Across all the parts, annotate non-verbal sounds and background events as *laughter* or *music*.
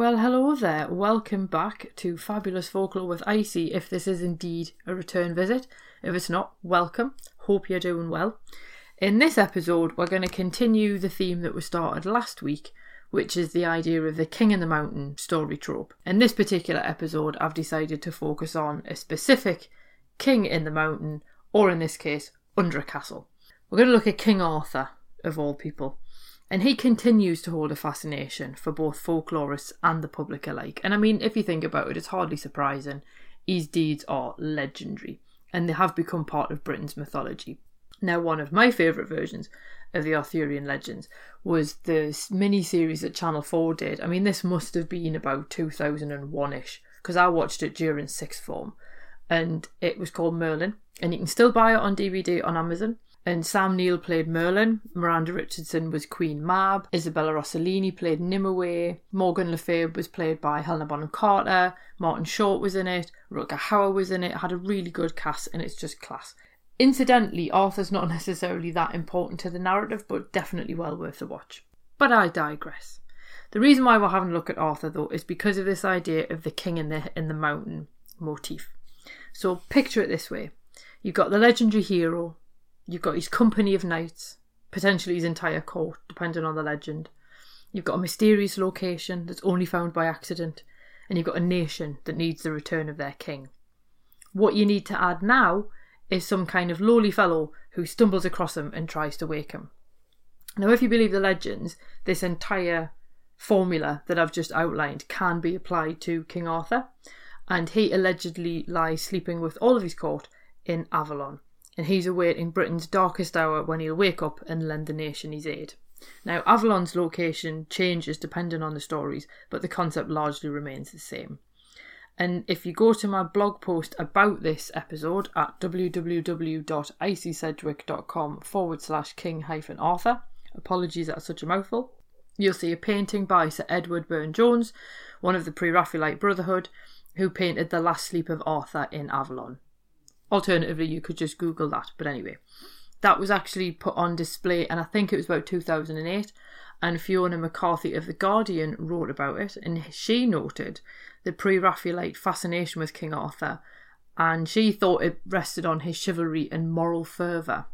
Well, hello there. Welcome back to Fabulous Folklore with Icy. If this is indeed a return visit, if it's not, welcome. Hope you're doing well. In this episode, we're going to continue the theme that was started last week, which is the idea of the King in the Mountain story trope. In this particular episode, I've decided to focus on a specific king in the mountain, or in this case, under a castle. We're going to look at King Arthur, of all people and he continues to hold a fascination for both folklorists and the public alike. And I mean, if you think about it, it's hardly surprising. His deeds are legendary, and they have become part of Britain's mythology. Now, one of my favourite versions of the Arthurian legends was the mini series that Channel 4 did. I mean, this must have been about 2001 ish, because I watched it during sixth form, and it was called Merlin, and you can still buy it on DVD on Amazon. And Sam Neill played Merlin, Miranda Richardson was Queen Mab, Isabella Rossellini played Nimue, Morgan Le Fay was played by Helena Bonham Carter, Martin Short was in it, Rutger Hauer was in it, had a really good cast and it's just class. Incidentally, Arthur's not *laughs* necessarily that important to the narrative, but definitely well worth the watch. But I digress. The reason why we're having a look at Arthur though is because of this idea of the king in the in the mountain motif. So picture it this way. You've got the legendary hero, You've got his company of knights, potentially his entire court, depending on the legend. You've got a mysterious location that's only found by accident, and you've got a nation that needs the return of their king. What you need to add now is some kind of lowly fellow who stumbles across him and tries to wake him. Now, if you believe the legends, this entire formula that I've just outlined can be applied to King Arthur, and he allegedly lies sleeping with all of his court in Avalon and he's awaiting Britain's darkest hour when he'll wake up and lend the nation his aid. Now, Avalon's location changes depending on the stories, but the concept largely remains the same. And if you go to my blog post about this episode at www.icysedgwick.com forward slash king hyphen Arthur, apologies that's such a mouthful, you'll see a painting by Sir Edward Burne Jones, one of the Pre Raphaelite Brotherhood, who painted The Last Sleep of Arthur in Avalon. Alternatively, you could just Google that. But anyway, that was actually put on display, and I think it was about 2008. And Fiona McCarthy of The Guardian wrote about it, and she noted the pre Raphaelite fascination with King Arthur, and she thought it rested on his chivalry and moral fervour.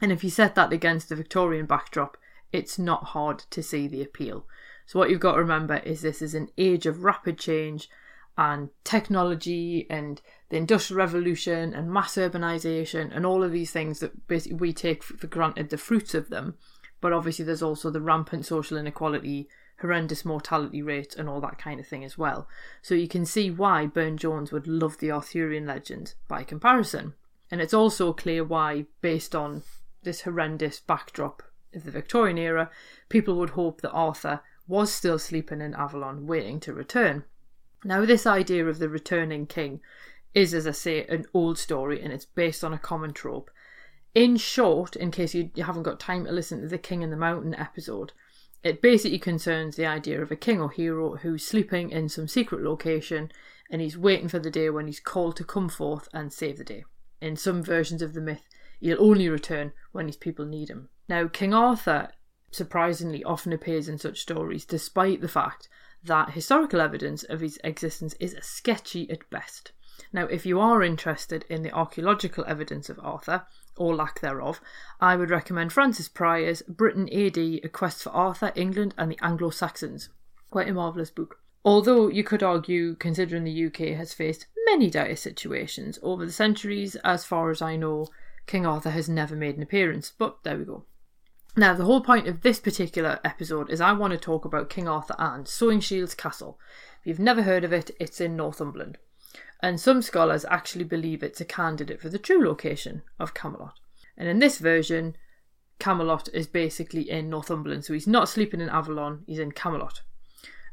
And if you set that against the Victorian backdrop, it's not hard to see the appeal. So, what you've got to remember is this is an age of rapid change and technology and the industrial revolution and mass urbanization and all of these things that basically we take for granted the fruits of them. But obviously there's also the rampant social inequality horrendous mortality rate and all that kind of thing as well. So you can see why burne jones would love the arthurian legend by comparison. And it's also clear why based on this horrendous backdrop of the victorian era people would hope that arthur was still sleeping in avalon waiting to return now, this idea of the returning king is, as I say, an old story and it's based on a common trope. In short, in case you, haven't got time to listen to the King in the Mountain episode, it basically concerns the idea of a king or hero who's sleeping in some secret location and he's waiting for the day when he's called to come forth and save the day. In some versions of the myth, he'll only return when his people need him. Now, King Arthur surprisingly often appears in such stories, despite the fact that historical evidence of his existence is sketchy at best. Now, if you are interested in the archaeological evidence of Arthur, or lack thereof, I would recommend Francis Pryor's Britain AD A Quest for Arthur, England and the Anglo Saxons. Quite a marvellous book. Although you could argue, considering the UK has faced many dire situations over the centuries, as far as I know, King Arthur has never made an appearance, but there we go. Now, the whole point of this particular episode is I want to talk about King Arthur and Sewingshields Castle. If you've never heard of it, it's in Northumberland. And some scholars actually believe it's a candidate for the true location of Camelot. And in this version, Camelot is basically in Northumberland, so he's not sleeping in Avalon, he's in Camelot.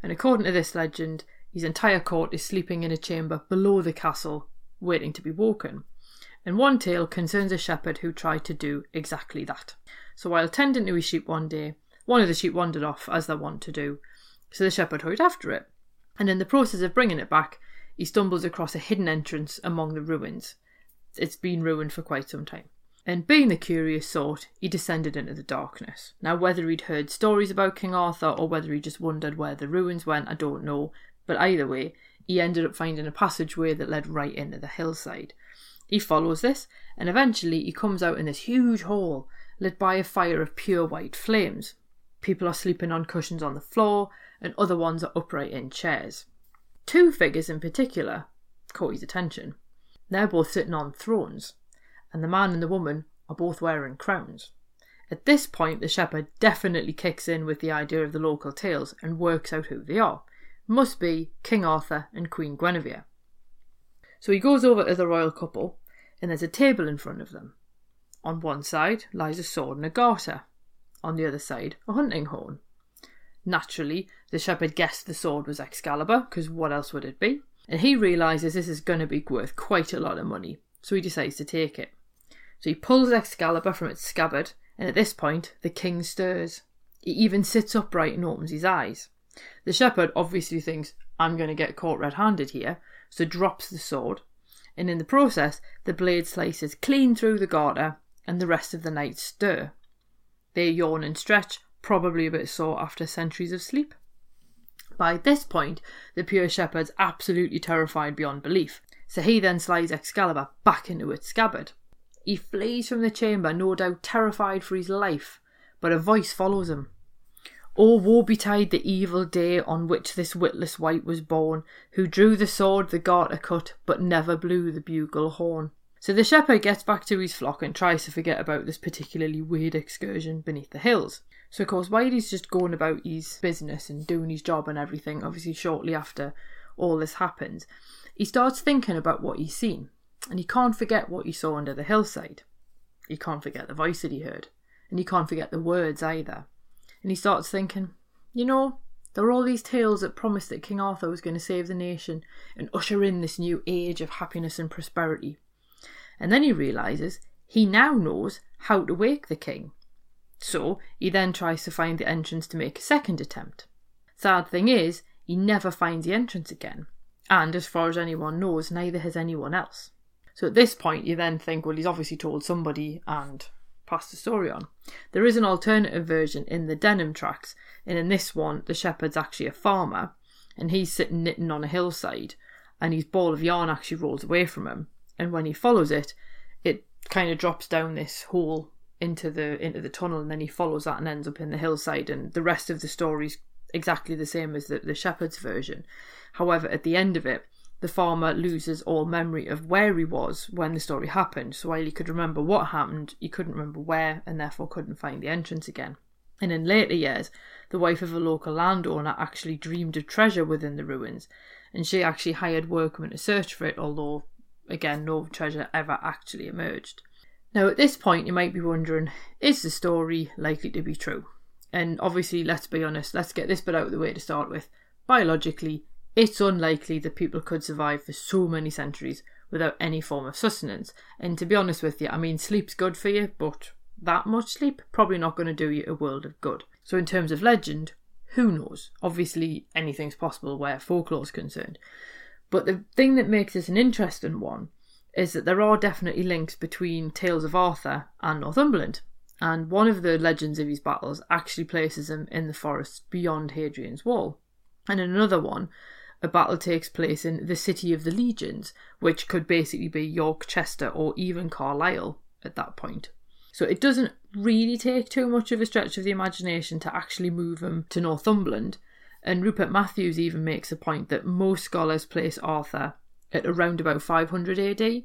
And according to this legend, his entire court is sleeping in a chamber below the castle waiting to be woken. And one tale concerns a shepherd who tried to do exactly that. So while tending to his sheep one day, one of the sheep wandered off, as they're wont to do, so the shepherd hurried after it. And in the process of bringing it back, he stumbles across a hidden entrance among the ruins. It's been ruined for quite some time. And being the curious sort, he descended into the darkness. Now, whether he'd heard stories about King Arthur or whether he just wondered where the ruins went, I don't know. But either way, he ended up finding a passageway that led right into the hillside. He follows this, and eventually he comes out in this huge hall, lit by a fire of pure white flames. People are sleeping on cushions on the floor, and other ones are upright in chairs. Two figures in particular caught his attention. They're both sitting on thrones, and the man and the woman are both wearing crowns. At this point, the shepherd definitely kicks in with the idea of the local tales and works out who they are. Must be King Arthur and Queen Guinevere. So he goes over to the royal couple, and there's a table in front of them. On one side lies a sword and a garter, on the other side, a hunting horn. Naturally, the shepherd guessed the sword was Excalibur, because what else would it be? And he realises this is going to be worth quite a lot of money, so he decides to take it. So he pulls Excalibur from its scabbard, and at this point, the king stirs. He even sits upright and opens his eyes. The shepherd obviously thinks, I'm going to get caught red handed here, so drops the sword, and in the process, the blade slices clean through the garter, and the rest of the knights stir. They yawn and stretch, probably a bit sore after centuries of sleep. By this point, the pure shepherd's absolutely terrified beyond belief, so he then slides Excalibur back into its scabbard. He flees from the chamber, no doubt terrified for his life, but a voice follows him. Oh, woe betide the evil day on which this witless wight was born, who drew the sword the garter cut, but never blew the bugle horn. So the shepherd gets back to his flock and tries to forget about this particularly weird excursion beneath the hills. So, of course, while he's just going about his business and doing his job and everything, obviously, shortly after all this happens, he starts thinking about what he's seen. And he can't forget what he saw under the hillside. He can't forget the voice that he heard. And he can't forget the words either. And he starts thinking, you know, there were all these tales that promised that King Arthur was going to save the nation and usher in this new age of happiness and prosperity. And then he realizes he now knows how to wake the king. So he then tries to find the entrance to make a second attempt. Sad thing is, he never finds the entrance again. And as far as anyone knows, neither has anyone else. So at this point, you then think, well, he's obviously told somebody and passed the story on. There is an alternative version in the Denham Tracts, and in this one, the shepherd's actually a farmer, and he's sitting knitting on a hillside, and his ball of yarn actually rolls away from him, and when he follows it, it kind of drops down this hole into the into the tunnel, and then he follows that and ends up in the hillside. And the rest of the story's exactly the same as the, the shepherd's version. However, at the end of it, the farmer loses all memory of where he was when the story happened. So while he could remember what happened, he couldn't remember where, and therefore couldn't find the entrance again. And in later years, the wife of a local landowner actually dreamed of treasure within the ruins, and she actually hired workmen to search for it, although Again, no treasure ever actually emerged. Now, at this point, you might be wondering is the story likely to be true? And obviously, let's be honest, let's get this bit out of the way to start with. Biologically, it's unlikely that people could survive for so many centuries without any form of sustenance. And to be honest with you, I mean, sleep's good for you, but that much sleep probably not going to do you a world of good. So, in terms of legend, who knows? Obviously, anything's possible where folklore's concerned. But the thing that makes this an interesting one is that there are definitely links between Tales of Arthur and Northumberland. And one of the legends of his battles actually places him in the forests beyond Hadrian's Wall. And in another one, a battle takes place in the City of the Legions, which could basically be York, Chester, or even Carlisle at that point. So it doesn't really take too much of a stretch of the imagination to actually move him to Northumberland, and Rupert Matthews even makes a point that most scholars place Arthur at around about 500 AD,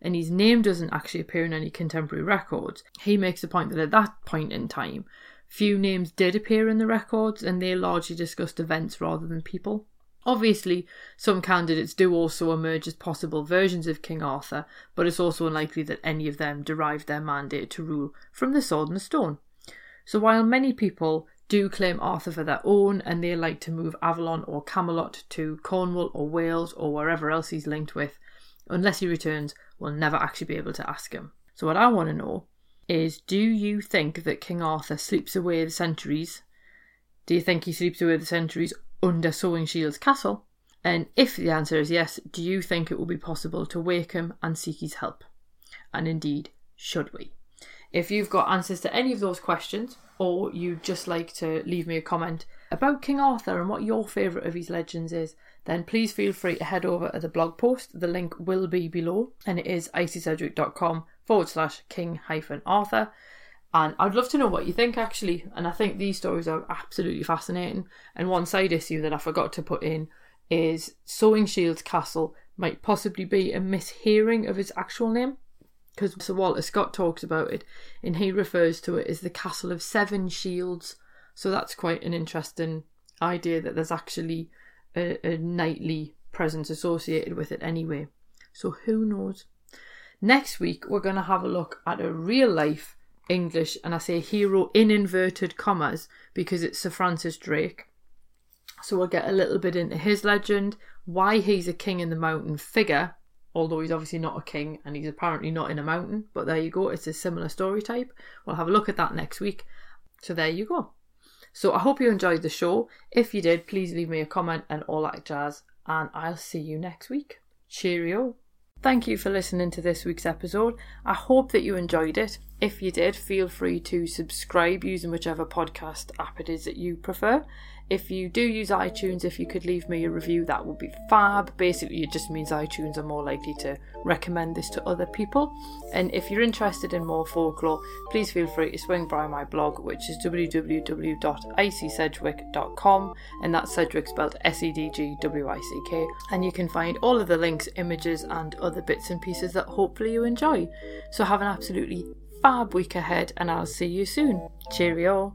and his name doesn't actually appear in any contemporary records. He makes a point that at that point in time, few names did appear in the records, and they largely discussed events rather than people. Obviously, some candidates do also emerge as possible versions of King Arthur, but it's also unlikely that any of them derived their mandate to rule from the sword and the stone. So while many people do claim Arthur for their own, and they like to move Avalon or Camelot to Cornwall or Wales or wherever else he's linked with. unless he returns, we'll never actually be able to ask him. So, what I want to know is do you think that King Arthur sleeps away the centuries? Do you think he sleeps away the centuries under Sewingshields castle? And if the answer is yes, do you think it will be possible to wake him and seek his help? And indeed, should we? If you've got answers to any of those questions, or you'd just like to leave me a comment about King Arthur and what your favourite of his legends is, then please feel free to head over to the blog post. The link will be below, and it is icysedgwick.com forward slash king hyphen Arthur. And I'd love to know what you think actually. And I think these stories are absolutely fascinating. And one side issue that I forgot to put in is Sewingshields castle might possibly be a mishearing of its actual name. Because Sir Walter Scott talks about it and he refers to it as the Castle of Seven Shields. So that's quite an interesting idea that there's actually a, a knightly presence associated with it anyway. So who knows? Next week, we're going to have a look at a real life English, and I say hero in inverted commas because it's Sir Francis Drake. So we'll get a little bit into his legend, why he's a king in the mountain figure, although he's obviously not a king and he's apparently not in a mountain. But there you go, it's a similar story type. We'll have a look at that next week. So there you go. So I hope you enjoyed the show. If you did, please leave me a comment and all that jazz, and I'll see you next week. Cheerio. Thank you for listening to this week's episode. I hope that you enjoyed it. If you did, feel free to subscribe using whichever podcast app it is that you prefer. If you do use iTunes, if you could leave me a review, that would be fab. Basically, it just means iTunes are more likely to recommend this to other people. And if you're interested in more folklore, please feel free to swing by my blog, which is www.icysedgwick.com, and that's Sedgwick spelled S E D G W I C K. And you can find all of the links, images, and other bits and pieces that hopefully you enjoy. So have an absolutely fab week ahead, and I'll see you soon. Cheerio.